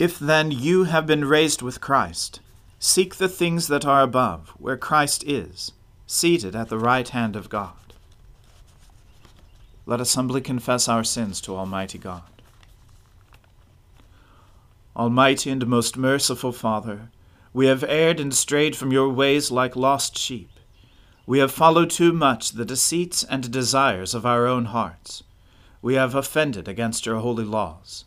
If then you have been raised with Christ, seek the things that are above, where Christ is, seated at the right hand of God. Let us humbly confess our sins to Almighty God. Almighty and most merciful Father, we have erred and strayed from your ways like lost sheep. We have followed too much the deceits and desires of our own hearts. We have offended against your holy laws.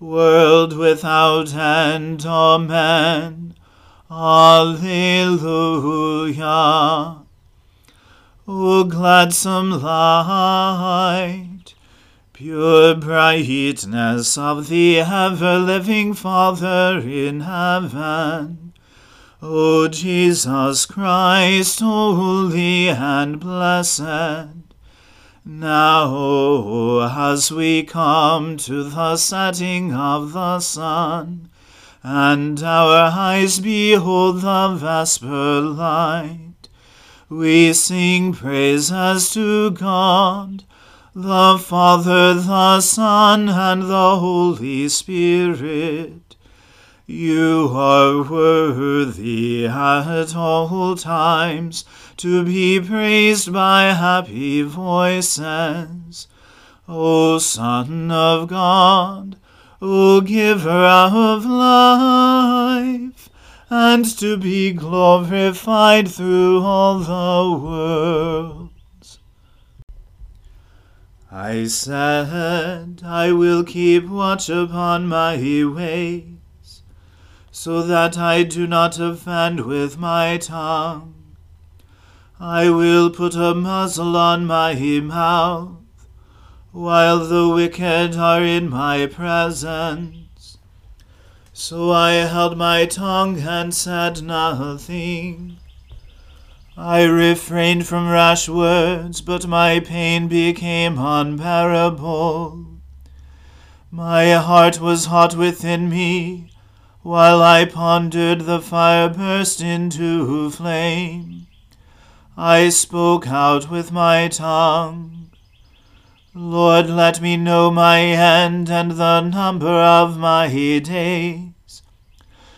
world without end. Amen. Alleluia. O gladsome light, pure brightness of the ever-living Father in heaven, O Jesus Christ, holy and blessed, now, as we come to the setting of the sun, and our eyes behold the vesper light, we sing praises to God, the Father, the Son, and the Holy Spirit. You are worthy at all times to be praised by happy voices. O Son of God, O Giver of life, and to be glorified through all the worlds. I said, I will keep watch upon my ways, so that I do not offend with my tongue. I will put a muzzle on my mouth, while the wicked are in my presence. So I held my tongue and said nothing. I refrained from rash words, but my pain became unbearable. My heart was hot within me, while I pondered the fire burst into flame. I spoke out with my tongue. Lord, let me know my end and the number of my days,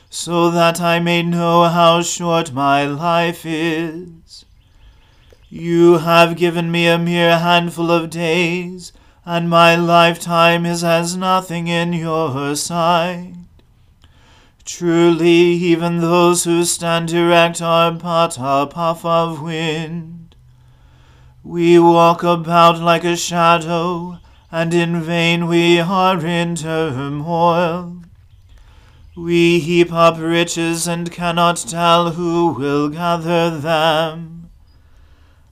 so that I may know how short my life is. You have given me a mere handful of days, and my lifetime is as nothing in your sight. Truly, even those who stand erect are but a puff of wind. We walk about like a shadow, and in vain we are in turmoil. We heap up riches and cannot tell who will gather them.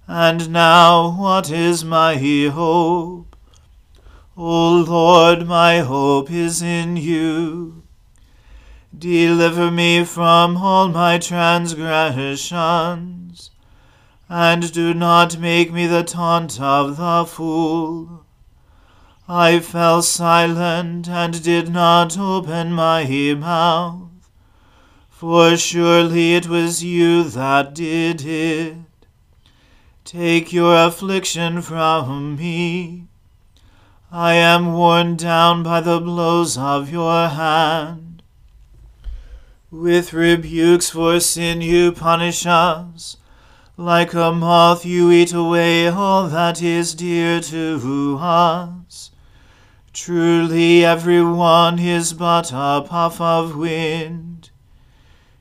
And now, what is my hope? O Lord, my hope is in you. Deliver me from all my transgressions, and do not make me the taunt of the fool. I fell silent and did not open my mouth, for surely it was you that did it. Take your affliction from me. I am worn down by the blows of your hand. With rebukes for sin you punish us. Like a moth you eat away all that is dear to us. Truly every one is but a puff of wind.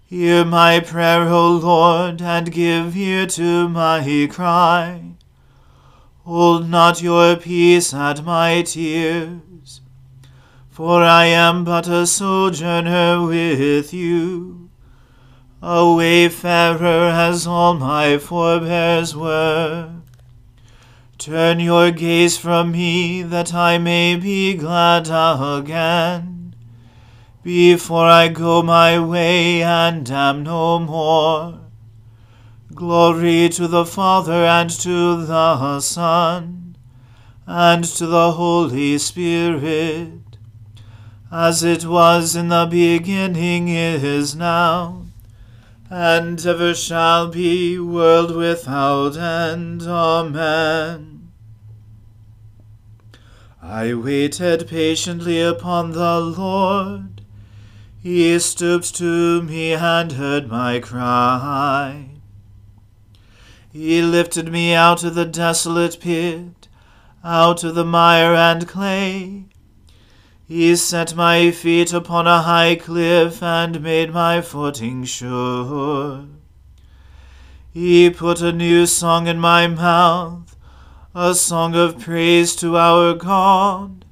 Hear my prayer, O Lord, and give ear to my cry. Hold not your peace at my tears, for I am but a sojourner with you, a wayfarer as all my forebears were. Turn your gaze from me, that I may be glad again, before I go my way and am no more. Glory to the Father and to the Son and to the Holy Spirit, as it was in the beginning, is now and ever shall be, world without end. Amen. I waited patiently upon the Lord. He stooped to me and heard my cry. He lifted me out of the desolate pit, out of the mire and clay he set my feet upon a high cliff and made my footing sure. He put a new song in my mouth, a song of praise to our God.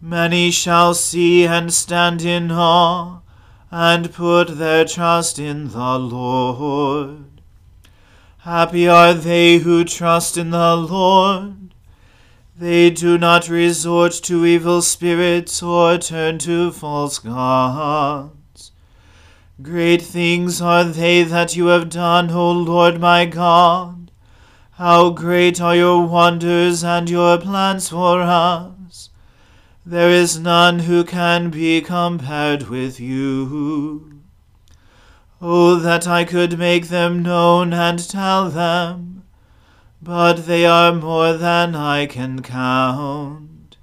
Many shall see and stand in awe, and put their trust in the Lord. Happy are they who trust in the Lord. They do not resort to evil spirits or turn to false gods. Great things are they that you have done, O Lord my God. How great are your wonders and your plans for us. There is none who can be compared with you. Oh, that I could make them known and tell them but they are more than I can count.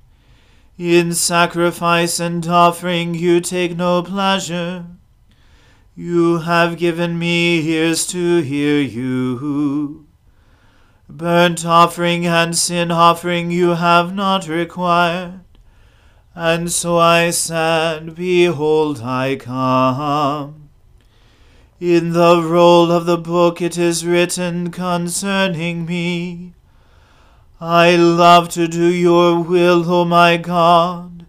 In sacrifice and offering you take no pleasure. You have given me ears to hear you. Burnt offering and sin offering you have not required. And so I said, Behold, I come. In the roll of the book it is written concerning me. I love to do your will, O my God.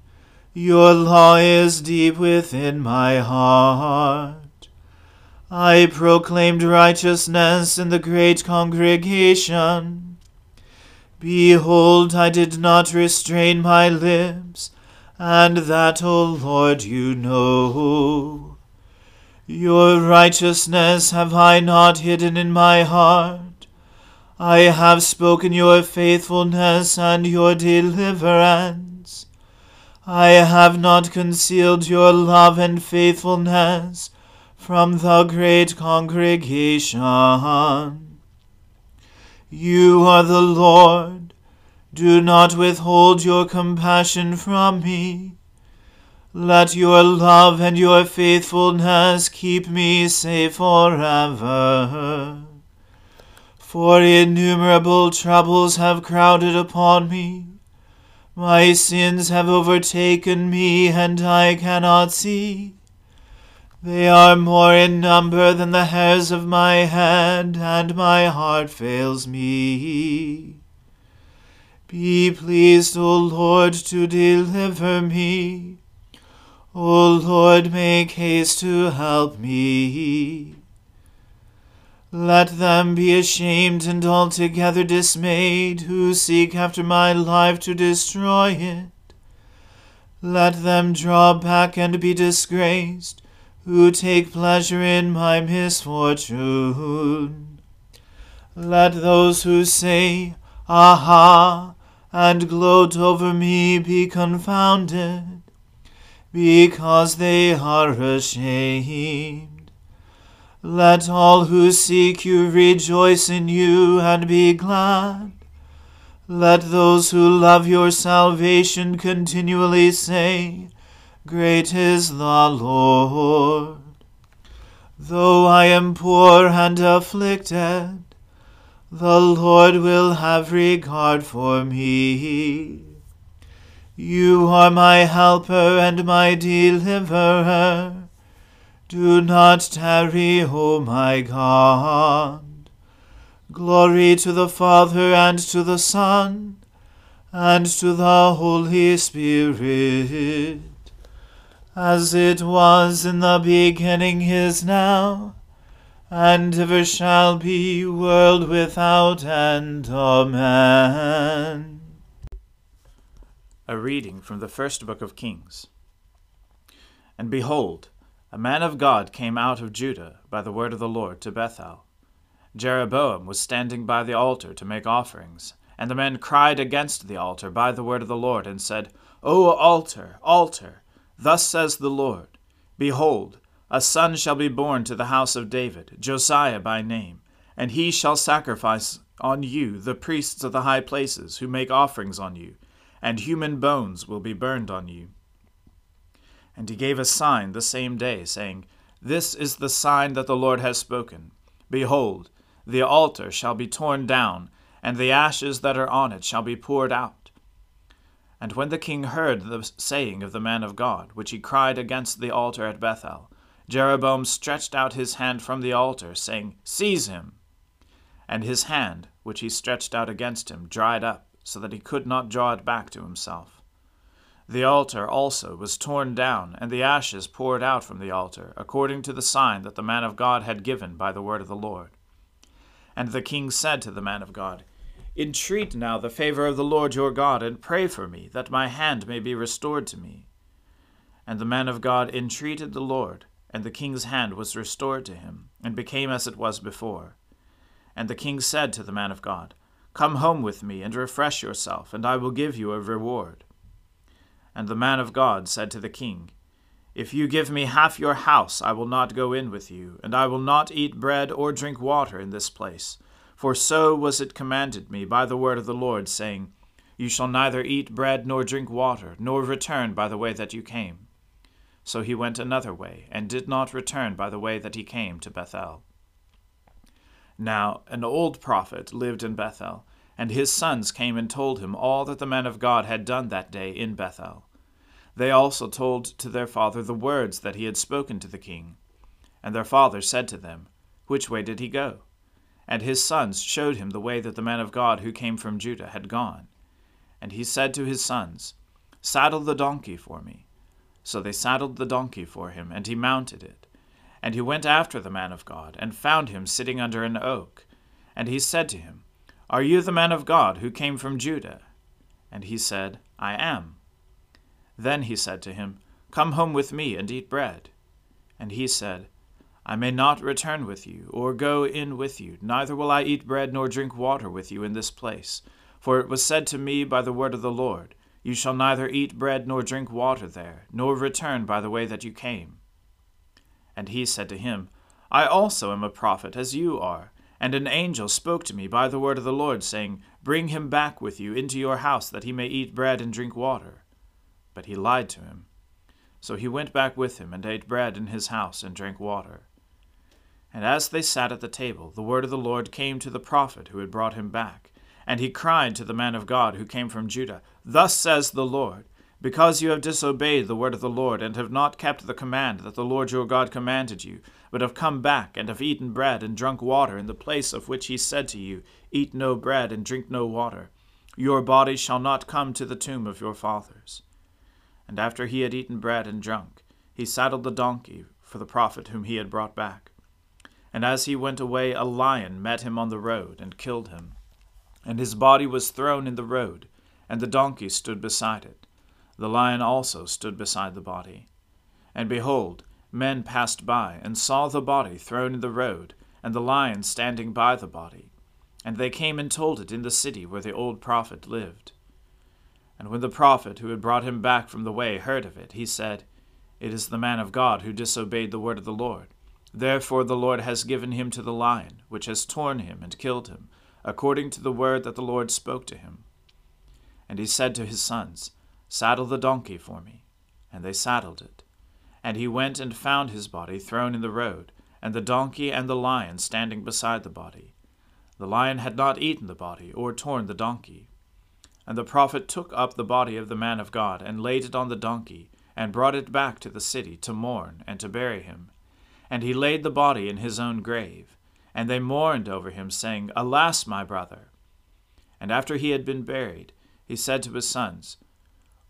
Your law is deep within my heart. I proclaimed righteousness in the great congregation. Behold, I did not restrain my lips, and that, O Lord, you know. Your righteousness have I not hidden in my heart. I have spoken your faithfulness and your deliverance. I have not concealed your love and faithfulness from the great congregation. You are the Lord. Do not withhold your compassion from me. Let your love and your faithfulness keep me safe forever. For innumerable troubles have crowded upon me. My sins have overtaken me, and I cannot see. They are more in number than the hairs of my head, and my heart fails me. Be pleased, O Lord, to deliver me. O Lord, make haste to help me. Let them be ashamed and altogether dismayed who seek after my life to destroy it. Let them draw back and be disgraced who take pleasure in my misfortune. Let those who say, Aha, and gloat over me be confounded because they are ashamed. Let all who seek you rejoice in you and be glad. Let those who love your salvation continually say, Great is the Lord. Though I am poor and afflicted, the Lord will have regard for me. You are my helper and my deliverer. Do not tarry, O my God. Glory to the Father and to the Son and to the Holy Spirit, as it was in the beginning is now, and ever shall be, world without end. Amen. A reading from the first book of Kings. And behold, a man of God came out of Judah by the word of the Lord to Bethel. Jeroboam was standing by the altar to make offerings, and the men cried against the altar by the word of the Lord, and said, O altar, altar, thus says the Lord, Behold, a son shall be born to the house of David, Josiah by name, and he shall sacrifice on you the priests of the high places, who make offerings on you, and human bones will be burned on you. And he gave a sign the same day, saying, This is the sign that the Lord has spoken. Behold, the altar shall be torn down, and the ashes that are on it shall be poured out. And when the king heard the saying of the man of God, which he cried against the altar at Bethel, Jeroboam stretched out his hand from the altar, saying, Seize him! And his hand, which he stretched out against him, dried up, so that he could not draw it back to himself. The altar also was torn down, and the ashes poured out from the altar, according to the sign that the man of God had given by the word of the Lord. And the king said to the man of God, Entreat now the favor of the Lord your God, and pray for me, that my hand may be restored to me. And the man of God entreated the Lord, and the king's hand was restored to him, and became as it was before. And the king said to the man of God, Come home with me, and refresh yourself, and I will give you a reward. And the man of God said to the king, If you give me half your house, I will not go in with you, and I will not eat bread or drink water in this place. For so was it commanded me by the word of the Lord, saying, You shall neither eat bread nor drink water, nor return by the way that you came. So he went another way, and did not return by the way that he came to Bethel. Now an old prophet lived in Bethel, and his sons came and told him all that the man of God had done that day in Bethel. They also told to their father the words that he had spoken to the king. And their father said to them, Which way did he go? And his sons showed him the way that the man of God who came from Judah had gone. And he said to his sons, Saddle the donkey for me. So they saddled the donkey for him, and he mounted it. And he went after the man of God, and found him sitting under an oak. And he said to him, Are you the man of God who came from Judah? And he said, I am. Then he said to him, Come home with me and eat bread. And he said, I may not return with you, or go in with you, neither will I eat bread nor drink water with you in this place. For it was said to me by the word of the Lord, You shall neither eat bread nor drink water there, nor return by the way that you came. And he said to him, I also am a prophet, as you are. And an angel spoke to me by the word of the Lord, saying, Bring him back with you into your house, that he may eat bread and drink water. But he lied to him. So he went back with him, and ate bread in his house, and drank water. And as they sat at the table, the word of the Lord came to the prophet who had brought him back. And he cried to the man of God who came from Judah, Thus says the Lord, Because you have disobeyed the word of the Lord, and have not kept the command that the Lord your God commanded you, but have come back, and have eaten bread and drunk water in the place of which he said to you, Eat no bread and drink no water, your body shall not come to the tomb of your fathers. And after he had eaten bread and drunk, he saddled the donkey for the prophet whom he had brought back. And as he went away, a lion met him on the road and killed him. And his body was thrown in the road, and the donkey stood beside it. The lion also stood beside the body. And behold, men passed by, and saw the body thrown in the road, and the lion standing by the body. And they came and told it in the city where the old prophet lived. And when the prophet who had brought him back from the way heard of it, he said, It is the man of God who disobeyed the word of the Lord. Therefore the Lord has given him to the lion, which has torn him and killed him, according to the word that the Lord spoke to him. And he said to his sons, Saddle the donkey for me. And they saddled it. And he went and found his body thrown in the road, and the donkey and the lion standing beside the body. The lion had not eaten the body, or torn the donkey. And the prophet took up the body of the man of God, and laid it on the donkey, and brought it back to the city to mourn and to bury him. And he laid the body in his own grave. And they mourned over him, saying, Alas, my brother! And after he had been buried, he said to his sons,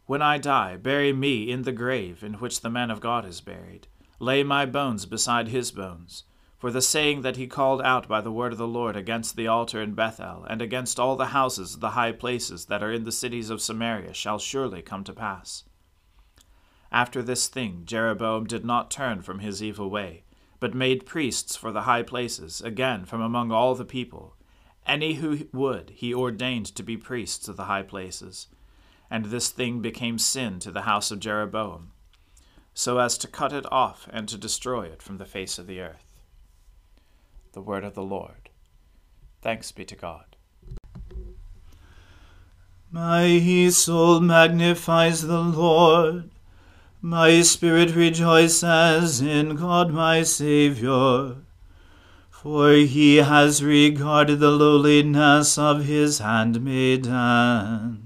When I die, bury me in the grave in which the man of God is buried. Lay my bones beside his bones. For the saying that he called out by the word of the Lord against the altar in Bethel, and against all the houses of the high places that are in the cities of Samaria, shall surely come to pass. After this thing, Jeroboam did not turn from his evil way, but made priests for the high places, again from among all the people. Any who would he ordained to be priests of the high places. And this thing became sin to the house of Jeroboam, so as to cut it off and to destroy it from the face of the earth. The word of the Lord. Thanks be to God. My soul magnifies the Lord. My spirit rejoices in God my Saviour for he has regarded the lowliness of his handmaiden.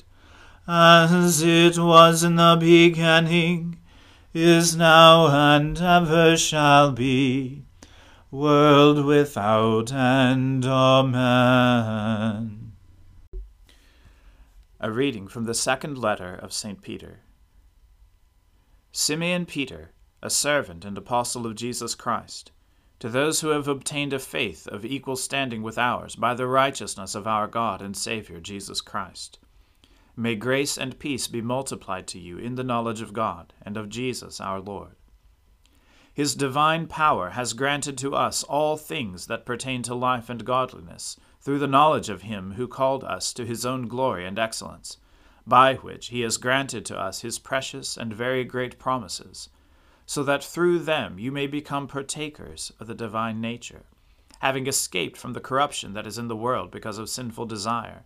as it was in the beginning, is now, and ever shall be, world without end. Amen. A reading from the second letter of St. Peter. Simeon Peter a servant and apostle of Jesus Christ, to those who have obtained a faith of equal standing with ours by the righteousness of our God and Saviour Jesus Christ. May grace and peace be multiplied to you in the knowledge of God and of Jesus our Lord. His divine power has granted to us all things that pertain to life and godliness, through the knowledge of Him who called us to His own glory and excellence, by which He has granted to us His precious and very great promises so that through them you may become partakers of the divine nature, having escaped from the corruption that is in the world because of sinful desire.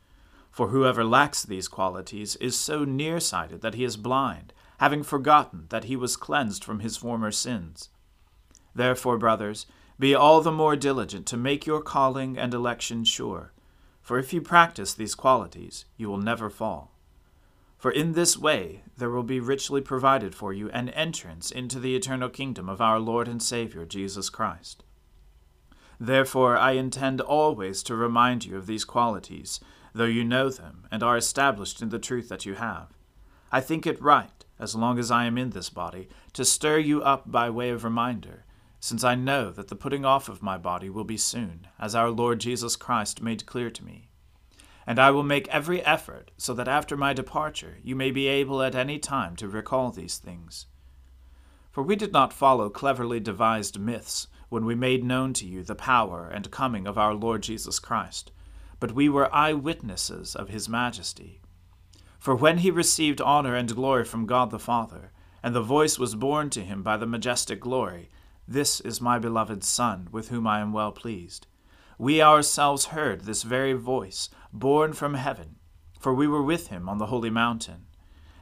For whoever lacks these qualities is so nearsighted that he is blind, having forgotten that he was cleansed from his former sins. Therefore, brothers, be all the more diligent to make your calling and election sure, for if you practice these qualities, you will never fall. For in this way there will be richly provided for you an entrance into the eternal kingdom of our Lord and Saviour Jesus Christ. Therefore, I intend always to remind you of these qualities, though you know them and are established in the truth that you have. I think it right, as long as I am in this body, to stir you up by way of reminder, since I know that the putting off of my body will be soon, as our Lord Jesus Christ made clear to me. And I will make every effort so that after my departure you may be able at any time to recall these things. For we did not follow cleverly devised myths when we made known to you the power and coming of our Lord Jesus Christ, but we were eye witnesses of his majesty. For when he received honor and glory from God the Father, and the voice was borne to him by the majestic glory, This is my beloved Son, with whom I am well pleased. We ourselves heard this very voice, borne from heaven, for we were with him on the holy mountain.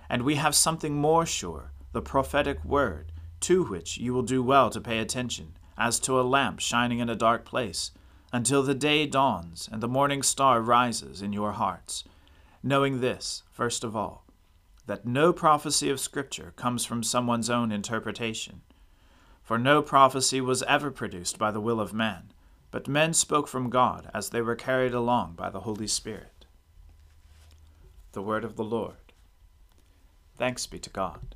And we have something more sure, the prophetic word, to which you will do well to pay attention as to a lamp shining in a dark place, until the day dawns and the morning star rises in your hearts, knowing this, first of all, that no prophecy of Scripture comes from someone's own interpretation. For no prophecy was ever produced by the will of man, but men spoke from God as they were carried along by the Holy Spirit. The Word of the Lord. Thanks be to God.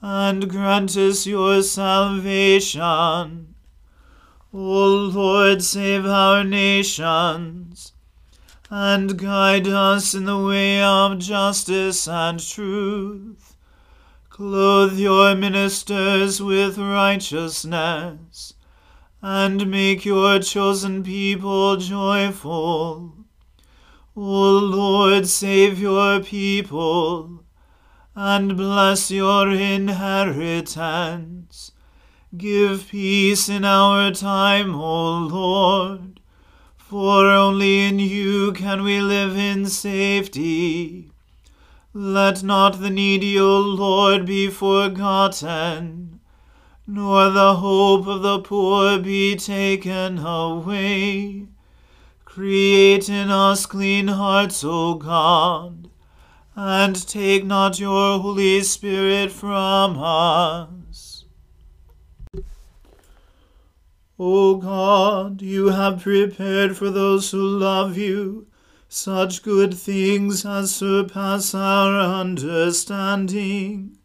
and grant us your salvation. O Lord, save our nations, and guide us in the way of justice and truth. Clothe your ministers with righteousness, and make your chosen people joyful. O Lord, save your people and bless your inheritance. Give peace in our time, O Lord, for only in you can we live in safety. Let not the needy, O Lord, be forgotten, nor the hope of the poor be taken away. Create in us clean hearts, O God and take not your Holy Spirit from us. O God, you have prepared for those who love you such good things as surpass our understanding.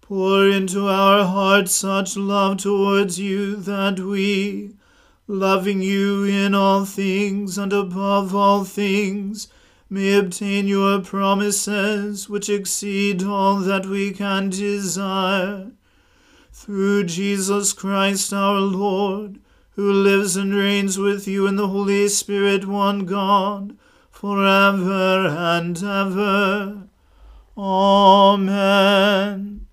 Pour into our hearts such love towards you that we, loving you in all things and above all things, may obtain your promises which exceed all that we can desire. Through Jesus Christ our Lord, who lives and reigns with you in the Holy Spirit, one God, forever and ever. Amen.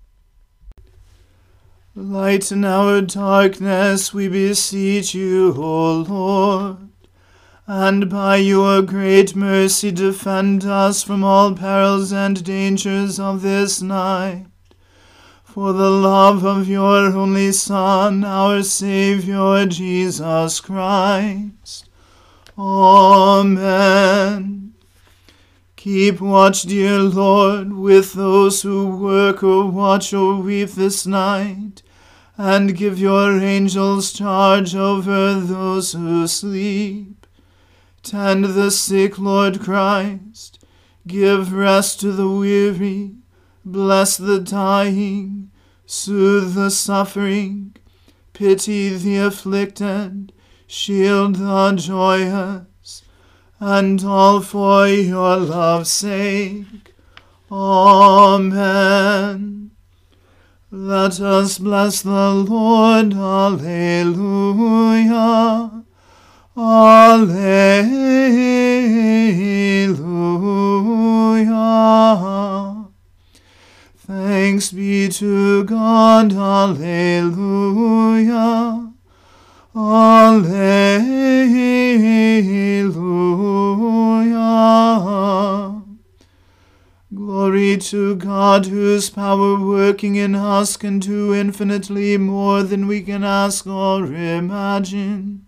Lighten our darkness, we beseech you, O Lord, and by your great mercy defend us from all perils and dangers of this night. For the love of your only Son, our Saviour Jesus Christ. Amen. Keep watch, dear Lord, with those who work or watch or weep this night and give your angels charge over those who sleep. Tend the sick, Lord Christ. Give rest to the weary. Bless the dying. Soothe the suffering. Pity the afflicted. Shield the joyous. And all for your love's sake. Amen. Let us bless the Lord. Alleluia. Alleluia. Thanks be to God. Alleluia. Alleluia. Glory to God, whose power working in us can do infinitely more than we can ask or imagine.